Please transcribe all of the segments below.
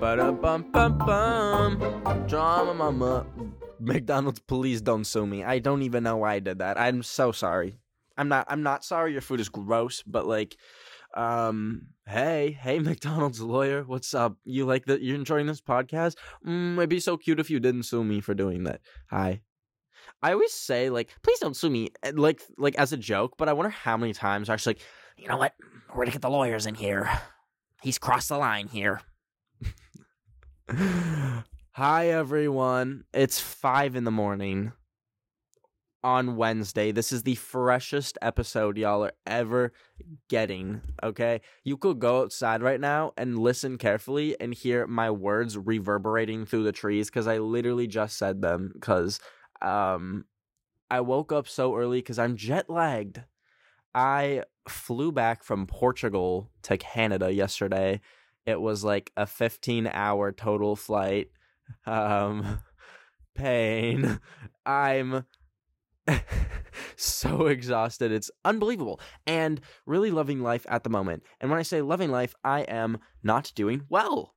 Ba-da-bum, bum, bum. Drama mama. McDonald's, please don't sue me. I don't even know why I did that. I'm so sorry. I'm not. I'm not sorry. Your food is gross, but like, um, hey, hey, McDonald's lawyer, what's up? You like that? You're enjoying this podcast? Mm, it'd be so cute if you didn't sue me for doing that. Hi. I always say like, please don't sue me, eh, like, like as a joke. But I wonder how many times I actually, like, you know what? We're gonna get the lawyers in here. He's crossed the line here. Hi everyone. It's five in the morning on Wednesday. This is the freshest episode y'all are ever getting. Okay. You could go outside right now and listen carefully and hear my words reverberating through the trees because I literally just said them because um I woke up so early because I'm jet lagged. I flew back from Portugal to Canada yesterday it was like a 15 hour total flight. Um, pain. I'm so exhausted. It's unbelievable. And really loving life at the moment. And when I say loving life, I am not doing well.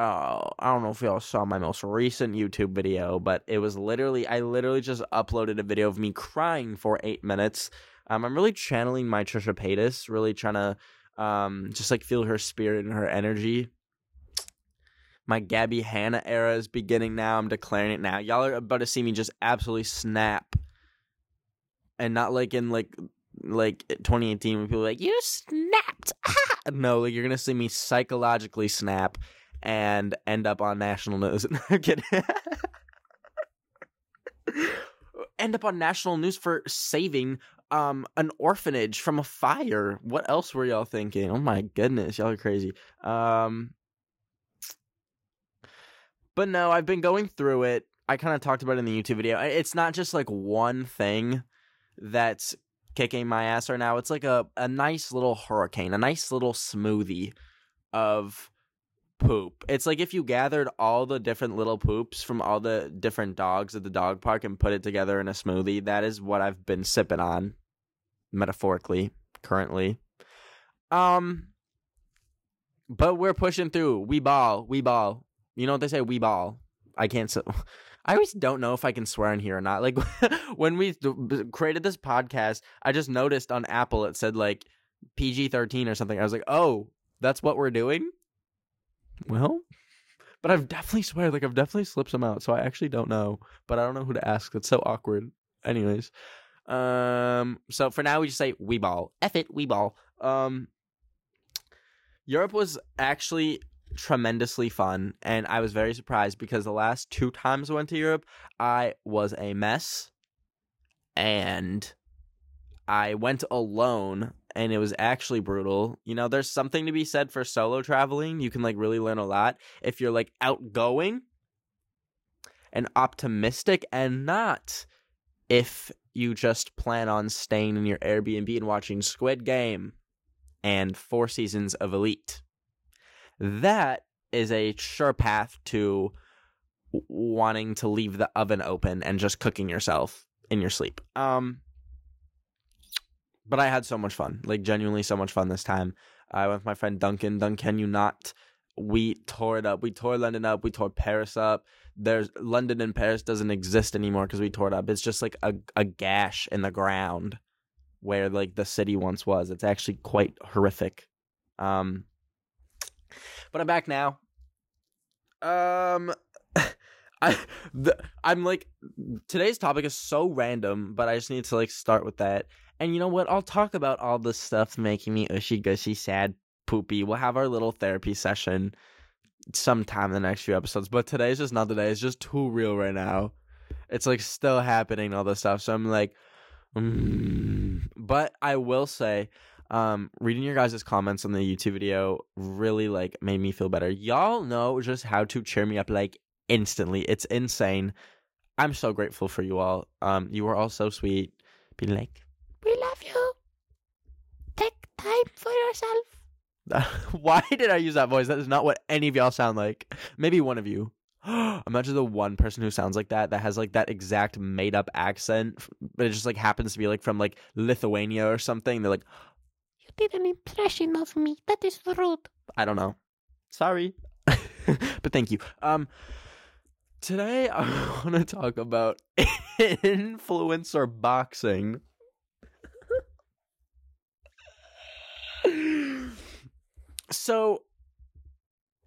Oh, I don't know if y'all saw my most recent YouTube video, but it was literally, I literally just uploaded a video of me crying for eight minutes. Um, I'm really channeling my Trisha Paytas, really trying to um, just like feel her spirit and her energy. My Gabby Hanna era is beginning now. I'm declaring it now. Y'all are about to see me just absolutely snap, and not like in like like 2018 when people like you snapped. no, like you're gonna see me psychologically snap and end up on national news. Kidding. end up on national news for saving um an orphanage from a fire. What else were y'all thinking? Oh my goodness, y'all are crazy. Um But no, I've been going through it. I kind of talked about it in the YouTube video. It's not just like one thing that's kicking my ass right now. It's like a a nice little hurricane, a nice little smoothie of poop. It's like if you gathered all the different little poops from all the different dogs at the dog park and put it together in a smoothie. That is what I've been sipping on metaphorically currently. Um but we're pushing through. We ball, we ball. You know what they say, we ball. I can't so I always don't know if I can swear in here or not. Like when we created this podcast, I just noticed on Apple it said like PG-13 or something. I was like, "Oh, that's what we're doing?" Well, but I've definitely swear like I've definitely slipped some out, so I actually don't know. But I don't know who to ask. It's so awkward. Anyways, um, so for now we just say we ball. F it, we ball. Um, Europe was actually tremendously fun, and I was very surprised because the last two times I went to Europe, I was a mess, and I went alone, and it was actually brutal. You know, there's something to be said for solo traveling. You can like really learn a lot if you're like outgoing and optimistic, and not if you just plan on staying in your Airbnb and watching Squid Game and four seasons of Elite. That is a sure path to wanting to leave the oven open and just cooking yourself in your sleep. Um but I had so much fun. Like genuinely so much fun this time. I went with my friend Duncan. Duncan, you not we tore it up. We tore London up. We tore Paris up there's London and Paris doesn't exist anymore because we tore it up. It's just like a a gash in the ground where like the city once was. It's actually quite horrific. Um, but I'm back now. Um, I the, I'm like today's topic is so random, but I just need to like start with that. And you know what? I'll talk about all the stuff making me ushy gushy, sad, poopy. We'll have our little therapy session sometime in the next few episodes. But today's just not the day. It's just too real right now. It's like still happening, all this stuff. So I'm like, mm. But I will say, um, reading your guys' comments on the YouTube video really like made me feel better. Y'all know just how to cheer me up like instantly. It's insane. I'm so grateful for you all. Um, you are all so sweet. Being like. For yourself. why did I use that voice? That is not what any of y'all sound like. Maybe one of you. Imagine the one person who sounds like that, that has like that exact made up accent, but it just like happens to be like from like Lithuania or something. They're like, You did an impression of me. That is rude. I don't know. Sorry. but thank you. Um today I want to talk about influencer boxing. So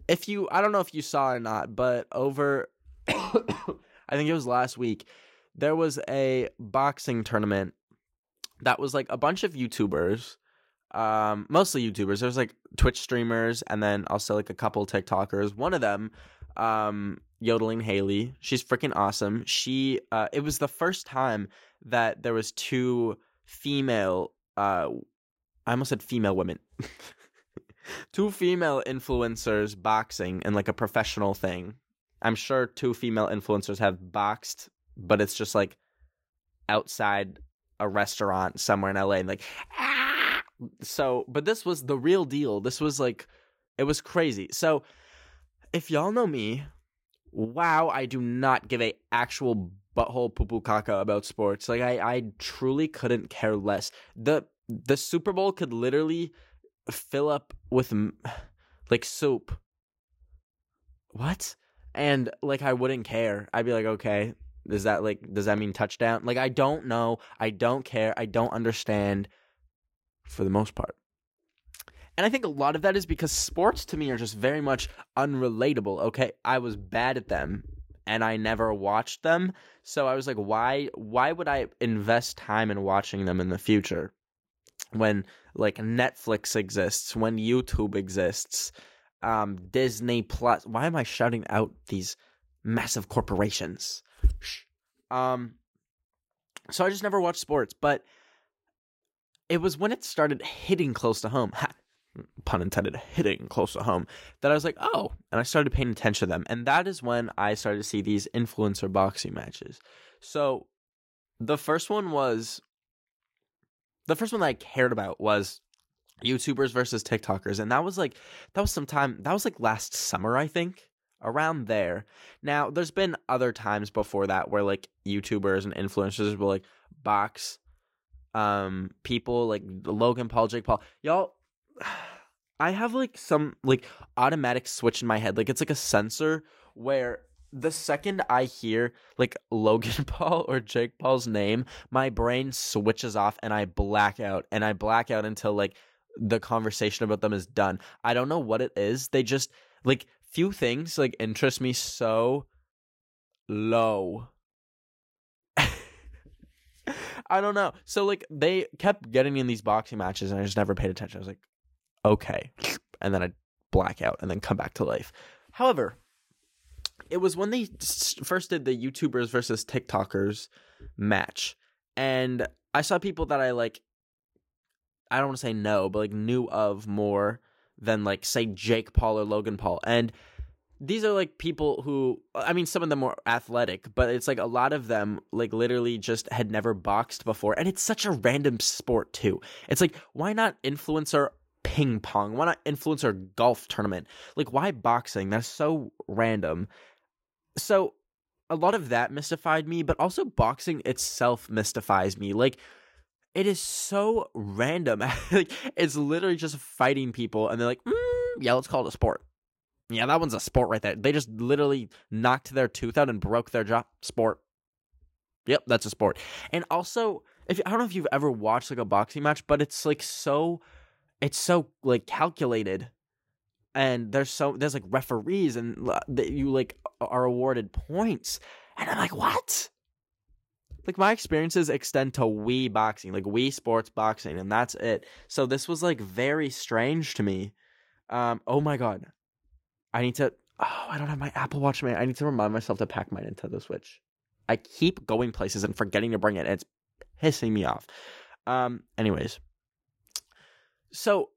if you I don't know if you saw or not, but over I think it was last week, there was a boxing tournament that was like a bunch of YouTubers um mostly youtubers. There's like twitch streamers and then also like a couple tiktokers. One of them um yodeling haley she's freaking awesome. She uh it was the first time that there was two female uh i almost said female women two female influencers boxing in like a professional thing. I'm sure two female influencers have boxed but it's just like outside a restaurant somewhere in la and like ah! so but this was the real deal. This was like it was crazy. So if y'all know me wow i do not give a actual butthole poo poo caca about sports. Like i i truly couldn't care less. The the super bowl could literally fill up with like soup what and like i wouldn't care i'd be like okay does that like does that mean touchdown like i don't know i don't care i don't understand for the most part. And I think a lot of that is because sports to me are just very much unrelatable. Okay, I was bad at them and I never watched them. So I was like, why why would I invest time in watching them in the future? When like Netflix exists, when YouTube exists, um, Disney Plus. Why am I shouting out these massive corporations? Um, so I just never watched sports, but it was when it started hitting close to home, ha, pun intended, hitting close to home, that I was like, oh, and I started paying attention to them. And that is when I started to see these influencer boxing matches. So the first one was, the first one that I cared about was YouTubers versus TikTokers. And that was like, that was some time, that was like last summer, I think around there. Now, there's been other times before that where like YouTubers and influencers will like box um people like Logan Paul, Jake Paul. Y'all I have like some like automatic switch in my head. Like it's like a sensor where the second I hear like Logan Paul or Jake Paul's name, my brain switches off and I black out and I black out until like the conversation about them is done. I don't know what it is. They just like few things like interest me so low I don't know. So like they kept getting in these boxing matches, and I just never paid attention. I was like, okay, and then I'd black out and then come back to life. However, it was when they first did the YouTubers versus TikTokers match, and I saw people that I like. I don't want to say no, but like knew of more than like say Jake Paul or Logan Paul, and these are like people who I mean some of them were athletic, but it's like a lot of them like literally just had never boxed before and it's such a random sport too. It's like why not influencer ping pong? Why not influencer golf tournament? Like why boxing? That's so random. So a lot of that mystified me, but also boxing itself mystifies me. Like it is so random. like it's literally just fighting people and they're like, mm, yeah, let's call it a sport yeah, that one's a sport right there. They just literally knocked their tooth out and broke their jaw. Sport. Yep, that's a sport. And also, if I don't know if you've ever watched like a boxing match, but it's like so, it's so like calculated, and there's so there's like referees and that you like are awarded points, and I'm like, what? Like my experiences extend to Wii boxing, like Wii Sports boxing, and that's it. So this was like very strange to me. Um, oh my god, I need to. Oh, I don't have my Apple Watch, man. I need to remind myself to pack my Nintendo Switch. I keep going places and forgetting to bring it. And it's pissing me off. Um. Anyways, so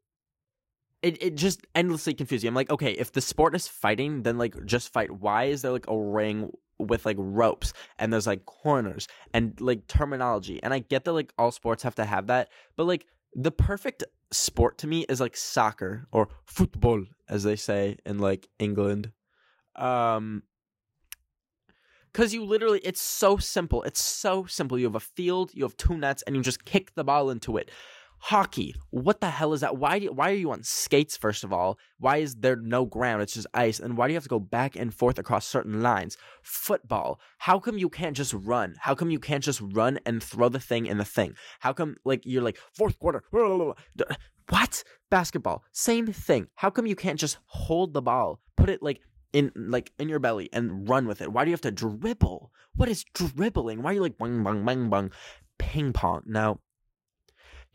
it it just endlessly confuses confusing. I'm like, okay, if the sport is fighting, then like just fight. Why is there like a ring with like ropes and there's like corners and like terminology? And I get that like all sports have to have that, but like the perfect sport to me is like soccer or football, as they say in like England. Um, because you literally, it's so simple. It's so simple. You have a field, you have two nets, and you just kick the ball into it. Hockey, what the hell is that? Why do, why are you on skates first of all? Why is there no ground? It's just ice. And why do you have to go back and forth across certain lines? Football, how come you can't just run? How come you can't just run and throw the thing in the thing? How come like you're like fourth quarter? What? Basketball, same thing. How come you can't just hold the ball, put it like in like in your belly and run with it? Why do you have to dribble? What is dribbling? Why are you like bang bang bang bang? Ping pong. Now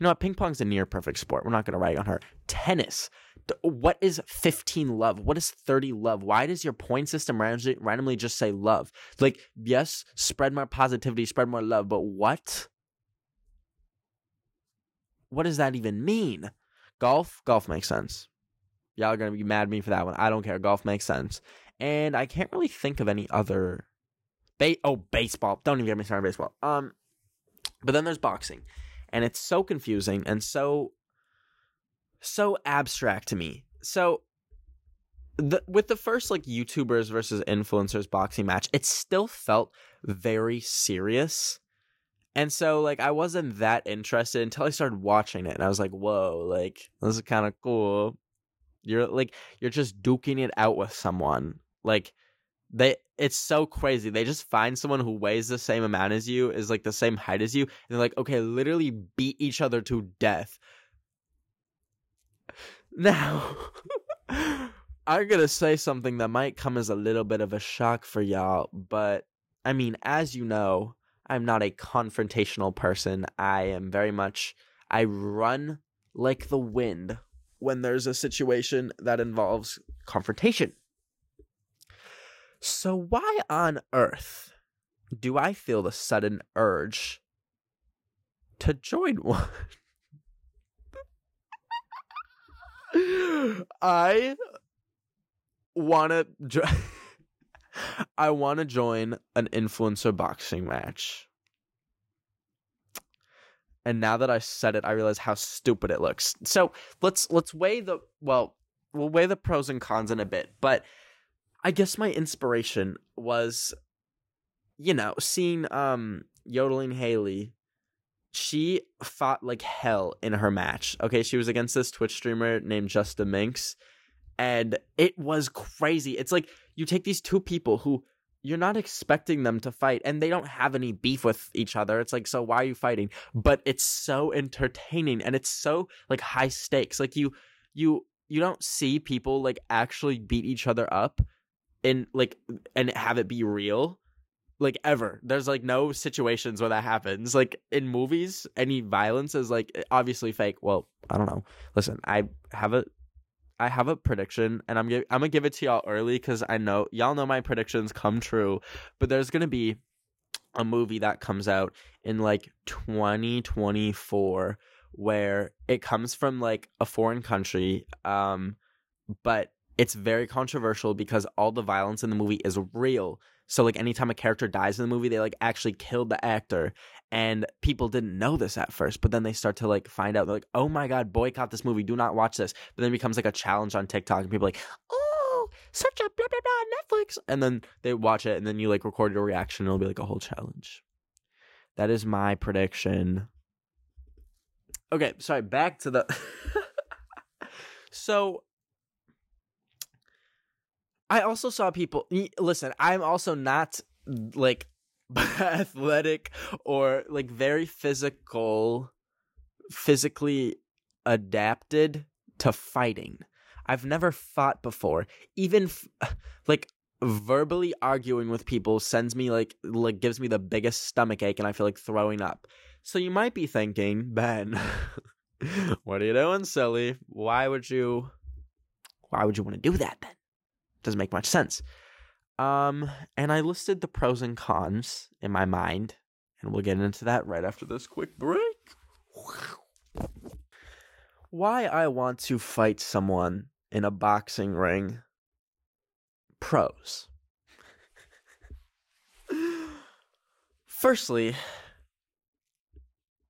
you know what? Ping pong's a near perfect sport. We're not going to write on her. Tennis. What is 15 love? What is 30 love? Why does your point system randomly, just say love? Like, yes, spread more positivity, spread more love, but what? What does that even mean? Golf? Golf makes sense. Y'all are going to be mad at me for that one. I don't care. Golf makes sense. And I can't really think of any other. Ba- oh, baseball. Don't even get me started on baseball. Um, but then there's boxing and it's so confusing and so so abstract to me. So the, with the first like YouTubers versus influencers boxing match, it still felt very serious. And so like I wasn't that interested until I started watching it and I was like, "Whoa, like this is kind of cool." You're like you're just duking it out with someone. Like they it's so crazy. They just find someone who weighs the same amount as you, is like the same height as you, and they're like, okay, literally beat each other to death. Now, I'm gonna say something that might come as a little bit of a shock for y'all, but I mean, as you know, I'm not a confrontational person. I am very much, I run like the wind when there's a situation that involves confrontation. So, why on earth do I feel the sudden urge to join one? I want to. Jo- I want to join an influencer boxing match. And now that I said it, I realize how stupid it looks. So let's let's weigh the well, we'll weigh the pros and cons in a bit. But I guess my inspiration was, you know, seeing um yodeling Haley. She fought like hell in her match. Okay, she was against this Twitch streamer named Justa Minx, and it was crazy. It's like you take these two people who you're not expecting them to fight and they don't have any beef with each other it's like so why are you fighting but it's so entertaining and it's so like high stakes like you you you don't see people like actually beat each other up in like and have it be real like ever. There's like no situations where that happens. Like in movies any violence is like obviously fake. Well i don't know. Listen i have a i have a prediction and i'm gi- i'm gonna give it to y'all early because i know y'all know my predictions come true but there's gonna be a movie that comes out in like 2024 where it comes from like a foreign country um but it's very controversial because all the violence in the movie is real. So like anytime a character dies in the movie, they like actually killed the actor. And people didn't know this at first, but then they start to like find out. They're like, "Oh my god, boycott this movie! Do not watch this." But then it becomes like a challenge on TikTok, and people like, "Oh, search up blah blah blah Netflix," and then they watch it, and then you like record your reaction. And it'll be like a whole challenge. That is my prediction. Okay, sorry. Back to the. so I also saw people listen, I'm also not like athletic or like very physical physically adapted to fighting. I've never fought before. Even f- like verbally arguing with people sends me like like gives me the biggest stomach ache and I feel like throwing up. So you might be thinking, Ben, what are you doing, silly? Why would you why would you want to do that then? Doesn't make much sense. Um, and I listed the pros and cons in my mind, and we'll get into that right after this quick break. Why I want to fight someone in a boxing ring. Pros. Firstly,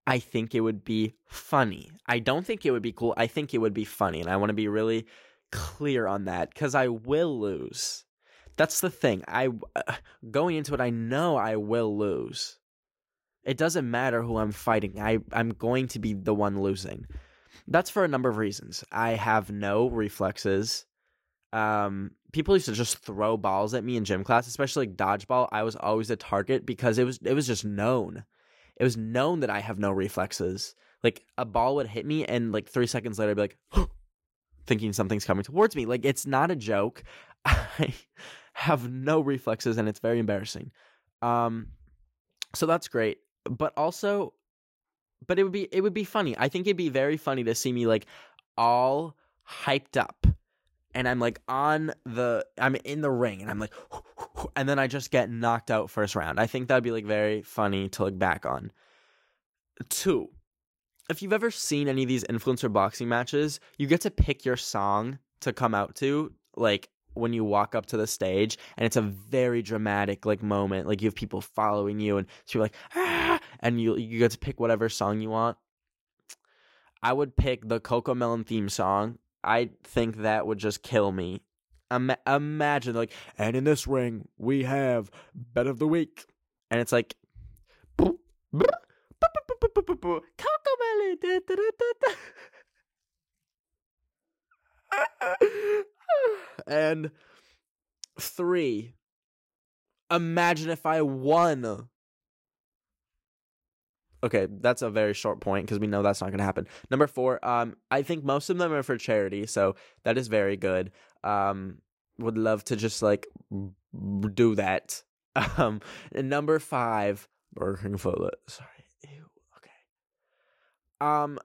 I think it would be funny. I don't think it would be cool. I think it would be funny. And I want to be really clear on that because I will lose. That's the thing. I uh, going into it, I know I will lose. It doesn't matter who I'm fighting. I I'm going to be the one losing. That's for a number of reasons. I have no reflexes. Um, people used to just throw balls at me in gym class, especially like dodgeball. I was always a target because it was it was just known. It was known that I have no reflexes. Like a ball would hit me, and like three seconds later, I'd be like, thinking something's coming towards me. Like it's not a joke. I have no reflexes, and it's very embarrassing. Um, so that's great, but also, but it would be it would be funny. I think it'd be very funny to see me like all hyped up and I'm like on the I'm in the ring and I'm like and then I just get knocked out first round. I think that'd be like very funny to look back on. Two, if you've ever seen any of these influencer boxing matches, you get to pick your song to come out to like when you walk up to the stage and it's a very dramatic like moment like you have people following you and so you're like ah! and you you get to pick whatever song you want I would pick the CoComelon theme song I think that would just kill me. Ima- imagine like, and in this ring we have Ben of the week, and it's like, and three. Imagine if I won okay, that's a very short point because we know that's not going to happen. Number four, um, I think most of them are for charity, so that is very good. Um, would love to just like do that. Um, number five, Burger King. Sorry. Um,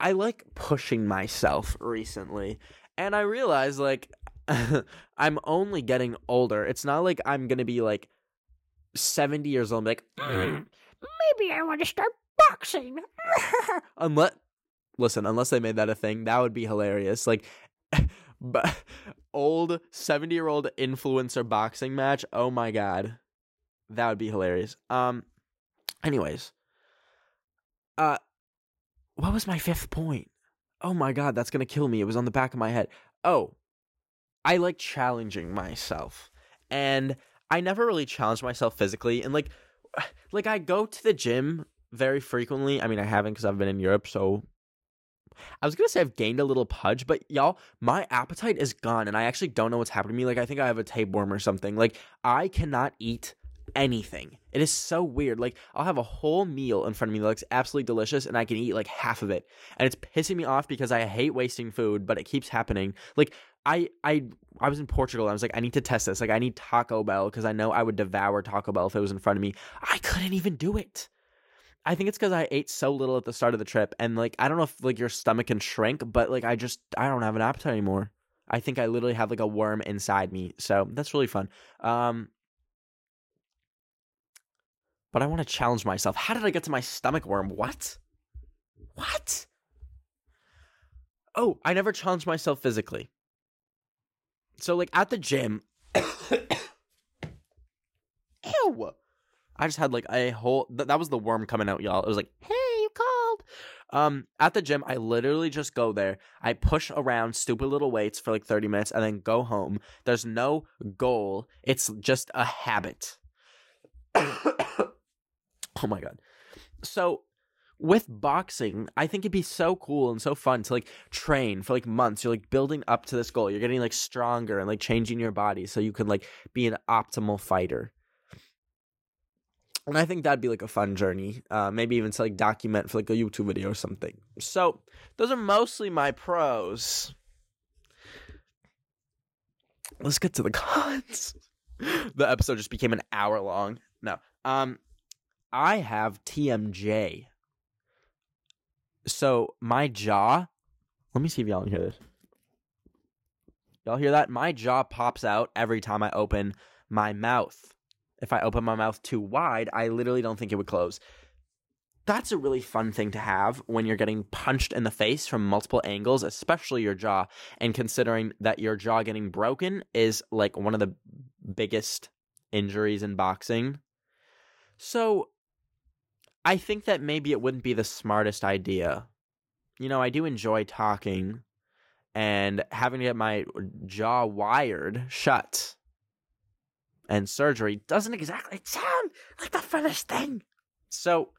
I like pushing myself recently, and I realize like I'm only getting older. It's not like I'm gonna be like seventy years old, and be like. Maybe I want to start boxing. unless, listen, unless they made that a thing, that would be hilarious. Like, but old seventy year old influencer boxing match. Oh my god, that would be hilarious. Um, anyways, uh, what was my fifth point? Oh my god, that's gonna kill me. It was on the back of my head. Oh, I like challenging myself, and I never really challenged myself physically, and like like I go to the gym very frequently. I mean, I haven't because I've been in Europe, so I was gonna say I've gained a little pudge, but y'all, my appetite is gone, and I actually don't know what's happened to me. Like, I think I have a tapeworm or something. Like, I cannot eat anything. It is so weird. Like, I'll have a whole meal in front of me that looks absolutely delicious, and I can eat like half of it, and it's pissing me off because I hate wasting food, but it keeps happening. Like, I I I was in Portugal. I was like, I need to test this. Like, I need Taco Bell because I know I would devour Taco Bell if it was in front of me. I couldn't even do it. I think it's because I ate so little at the start of the trip, and like I don't know if like your stomach can shrink, but like I just I don't have an appetite anymore. I think I literally have like a worm inside me, so that's really fun. Um, but I want to challenge myself. How did I get to my stomach worm? What? What? Oh, I never challenged myself physically. So like at the gym, ew. I just had like a whole. Th- that was the worm coming out, y'all. It was like, hey, you called. Um, at the gym, I literally just go there. I push around stupid little weights for like thirty minutes, and then go home. There's no goal. It's just a habit. oh my god. So with boxing, I think it'd be so cool and so fun to like train for like months. You're like building up to this goal. You're getting like stronger and like changing your body so you can like be an optimal fighter. And I think that'd be like a fun journey. Uh, maybe even to like document for like a YouTube video or something. So those are mostly my pros. Let's get to the cons. the episode just became an hour long. No. Um I have TMJ. So my jaw, let me see if y'all can hear this. Y'all hear that? My jaw pops out every time I open my mouth. If I open my mouth too wide, I literally don't think it would close. that's a really fun thing to have when you're getting punched in the face from multiple angles, especially your jaw. And considering that your jaw getting broken is like one of the biggest injuries in boxing. So I think that maybe it wouldn't be the smartest idea. You know, I do enjoy talking and having to get my jaw wired shut and surgery doesn't exactly sound like the funnest thing. So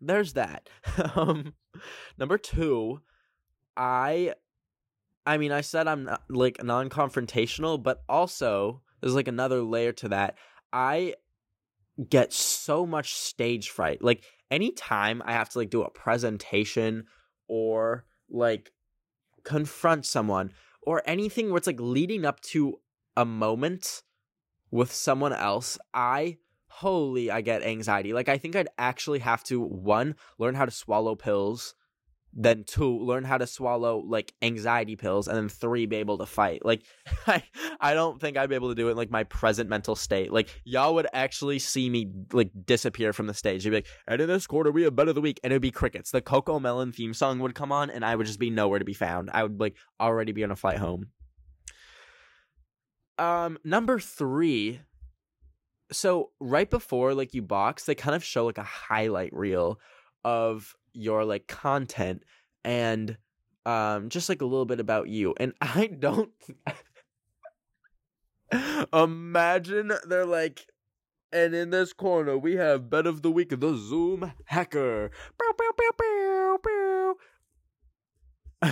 there's that. um, number two, I, I mean, I said I'm not, like non-confrontational, but also there's like another layer to that. I get so much stage fright. Like anytime I have to like do a presentation or like confront someone or anything where it's like leading up to a moment with someone else, I holy, I get anxiety. Like I think I'd actually have to one learn how to swallow pills, then two learn how to swallow like anxiety pills, and then three be able to fight. Like I I don't think I'd be able to do it in like my present mental state. Like y'all would actually see me like disappear from the stage. You'd be like, and in this quarter we have Ben of the week, and it'd be crickets. The CoComelon theme song would come on, and I would just be nowhere to be found. I would like already be on a flight home. Um, number three so right before like you box they kind of show like a highlight reel of your like content and um just like a little bit about you and i don't imagine they're like and in this corner we have Ben of the week the zoom hacker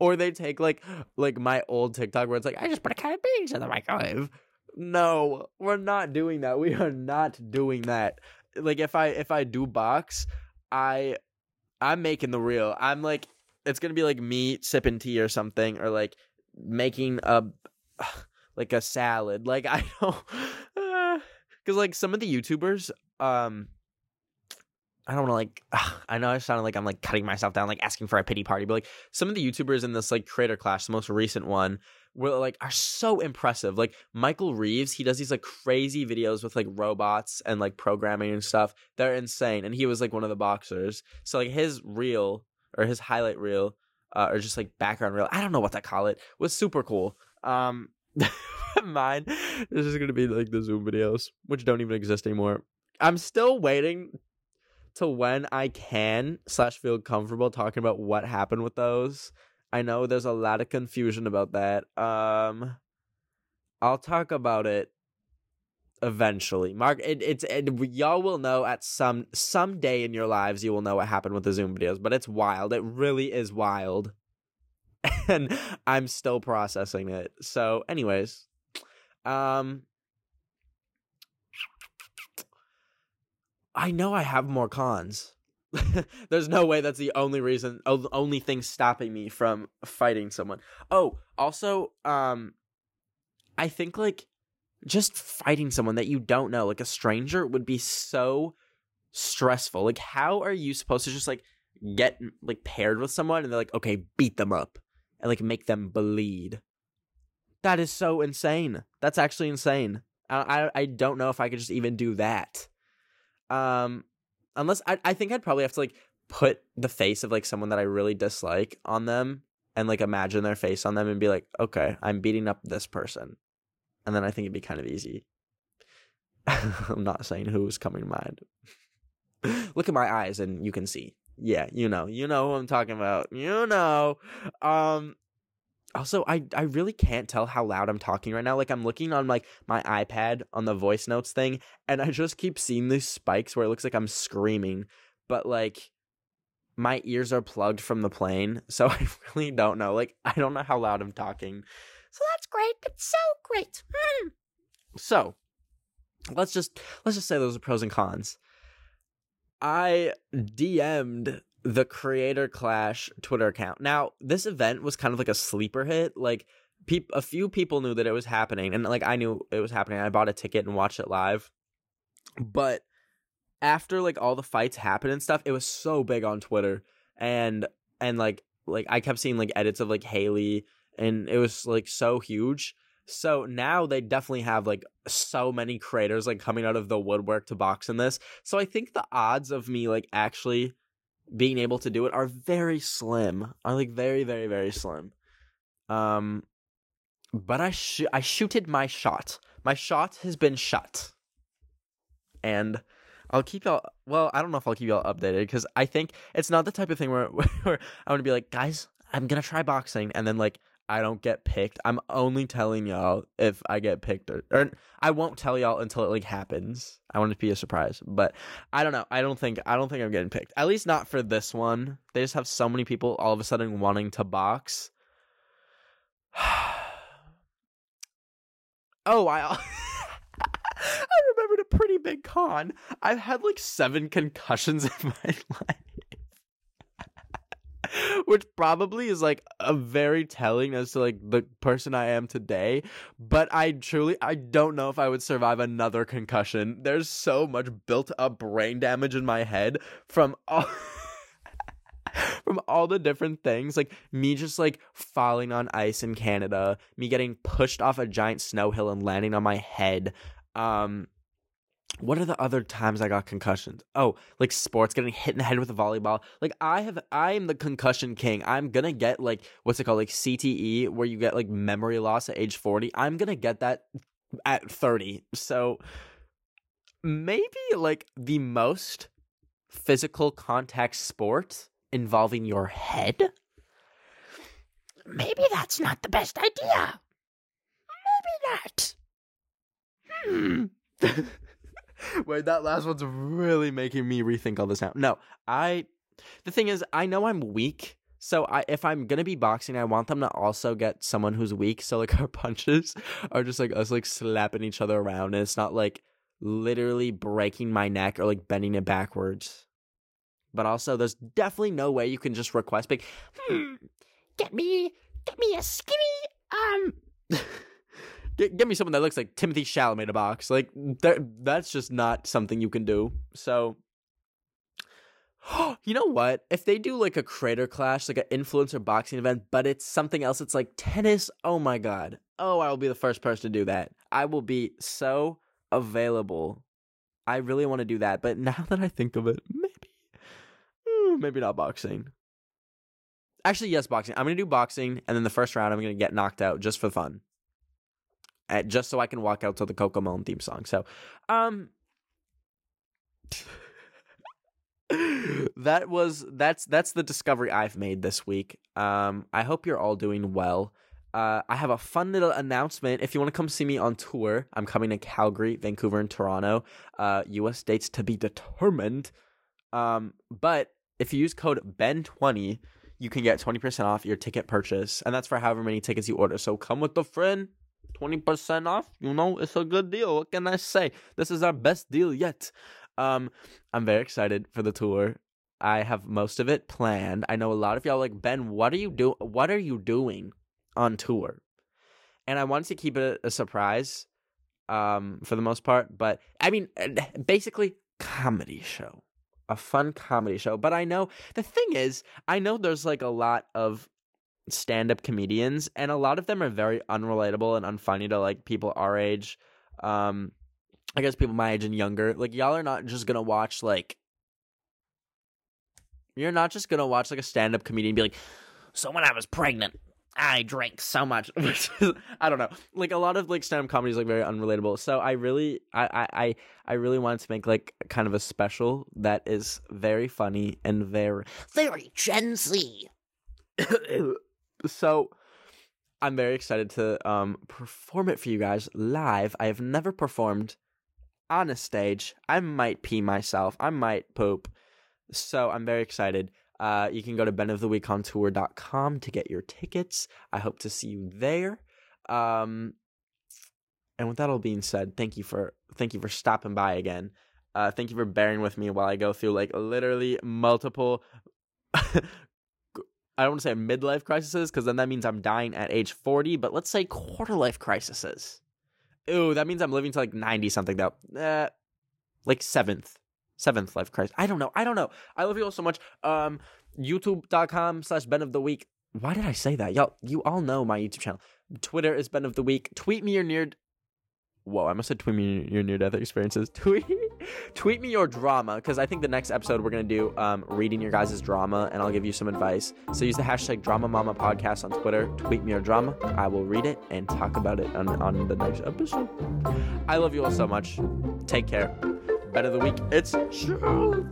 or they take like like my old tiktok where it's like i just put a can of beans in the microwave no, we're not doing that. We are not doing that. Like if I if I do box, I I'm making the real. I'm like it's gonna be like me sipping tea or something, or like making a like a salad. Like I don't, because like some of the YouTubers, um, I don't want to like. Ugh, I know I sounded like I'm like cutting myself down, like asking for a pity party, but like some of the YouTubers in this like creator clash, the most recent one, were like are so impressive. Like Michael Reeves, he does these like crazy videos with like robots and like programming and stuff. They're insane, and he was like one of the boxers. So like his reel or his highlight reel, uh, or just like background reel, I don't know what to call it, was super cool. Um, mine this is gonna be like the Zoom videos, which don't even exist anymore. I'm still waiting to when I can slash feel comfortable talking about what happened with those. I know there's a lot of confusion about that. Um, I'll talk about it eventually. Mark, it, it's it, y'all will know at some some day in your lives you will know what happened with the Zoom videos, but it's wild. It really is wild, and I'm still processing it. So, anyways, um, I know I have more cons. There's no way that's the only reason, only thing stopping me from fighting someone. Oh, also, um, I think like just fighting someone that you don't know, like a stranger, would be so stressful. Like, how are you supposed to just like get like paired with someone and they're like, okay, beat them up and like make them bleed? That is so insane. That's actually insane. I I, I don't know if I could just even do that. Um, unless I I think I'd probably have to like put the face of like someone that I really dislike on them and like imagine their face on them and be like, okay, I'm beating up this person, and then I think it'd be kind of easy. I'm not saying who's coming to mind. Look at my eyes and you can see. Yeah, you know, you know who I'm talking about. You know. Um also i i really can't tell how loud i'm talking right now. Like i'm looking on like my ipad on the voice notes thing and i just keep seeing these spikes where it looks like i'm screaming but like my ears are plugged from the plane so i really don't know. Like i don't know how loud i'm talking. So that's great. It's so great. Mm. so let's just let's just say those are pros and cons. I dm'd the Creator Clash Twitter account. Now, this event was kind of like a sleeper hit. Like, pe- a few people knew that it was happening, and like I knew it was happening. I bought a ticket and watched it live. But after like all the fights happened and stuff, it was so big on Twitter, and and like like I kept seeing like edits of like Haley, and it was like so huge. So now they definitely have like so many creators like coming out of the woodwork to box in this. So I think the odds of me like actually being able to do it are very slim. Are like very very very slim. Um but I sh- I shooted my shot. My shot has been shot. And I'll keep y'all well, I don't know if I'll keep y'all updated cuz I think it's not the type of thing where where I want to be like, "Guys, I'm to try boxing." And then like I don't get picked. I'm only telling y'all if I get picked or, or I won't tell y'all until it like happens. I want it to be a surprise. But I don't know. I don't think I don't think I'm getting picked. At least not for this one. They just have so many people all of a sudden wanting to box. oh, I I remembered a pretty big con. I've had like 7 concussions in my life. which probably is like a very telling as to like the person I am today. But I truly I don't know if I would survive another concussion. There's so much built up brain damage in my head from all from all the different things like me just like falling on ice in Canada, me getting pushed off a giant snow hill and landing on my head. Um what are the other times I got concussions? Oh, like sports, getting hit in the head with a volleyball. Like I have, I am the concussion king. I'm gonna get like what's it called, like CTE, where you get like memory loss at age forty. I'm gonna get that at thirty. So maybe like the most physical contact sport involving your head. Maybe that's not the best idea. Maybe not. Hmm. Wait, that last one's really making me rethink all this now. No, I. The thing is, I know I'm weak, so I if I'm gonna be boxing, I want them to also get someone who's weak. So like our punches are just like us like slapping each other around, and it's not like literally breaking my neck or like bending it backwards. But also, there's definitely no way you can just request like, hmm, get me, get me a skinny, um. Get, me someone that looks like Timothy Chalamet a box. Like that, that's just not something you can do. So, you know what? If they do like a Creator Clash, like an influencer boxing event, but it's something else, it's like tennis. Oh my god! Oh, I will be the first person to do that. I will be so available. I really want to do that, but now that I think of it, maybe, hmm, maybe not boxing. Actually, yes, boxing. I'm gonna do boxing, and then the first round, I'm gonna get knocked out just for fun at, just so I can walk out to the CoComelon theme song. So, um, that was that's that's the discovery I've made this week. Um, I hope you're all doing well. Uh, I have a fun little announcement. If you want to come see me on tour, I'm coming to Calgary, Vancouver, and Toronto. Uh, U.S. dates to be determined. Um, but if you use code Ben20, you can get 20% off your ticket purchase, and that's for however many tickets you order. So come with a friend. 20% off. You know, it's a good deal. What can I say? This is our best deal yet. Um, I'm very excited for the tour. I have most of it planned. I know a lot of y'all like Ben. What are you do? What are you doing on tour? And I wanted to keep it a surprise, um, for the most part. But I mean, basically, comedy show, a fun comedy show. But I know the thing is, I know there's like a lot of stand-up comedians and a lot of them are very unrelatable and unfunny to like people our age um i guess people my age and younger. Like y'all are not just gonna watch like you're not just gonna watch like a stand-up comedian be like so when i was pregnant i drank so much. I don't know. Like a lot of like stand-up comedy is like very unrelatable. So i really I, I i really wanted to make like kind of a special that is very funny and very very gen z so I'm very excited to um perform it for you guys live. I have never performed on a stage. I might pee myself. I might poop. So I'm very excited. Uh, you can go to benoftheweekontour.com to get your tickets. I hope to see you there. Um, and with that all being said, thank you for thank you for stopping by again. Uh, thank you for bearing with me while I go through like literally multiple I don't want to say midlife crises because then that means I'm dying at age 40, but let's say quarter life crises. Ooh, that means I'm living to like 90 something though. Uh, like seventh, seventh life crisis. I don't know. I don't know. I love you all so much. Um, youtube.com slash Ben of the Week. why did I say that? Y'all, you all know my YouTube channel. Twitter is Ben of the Week. Tweet me your near. Whoa, I must have tweet me your near death experiences. Tweet, tweet me your drama because I think the next episode we're gonna do um, reading your guys' drama and I'll give you some advice. So use the hashtag Drama Mama Podcast on Twitter. Tweet me your drama. I will read it and talk about it on, on the next episode. I love you all so much. Take care. Ben of the week. It's true.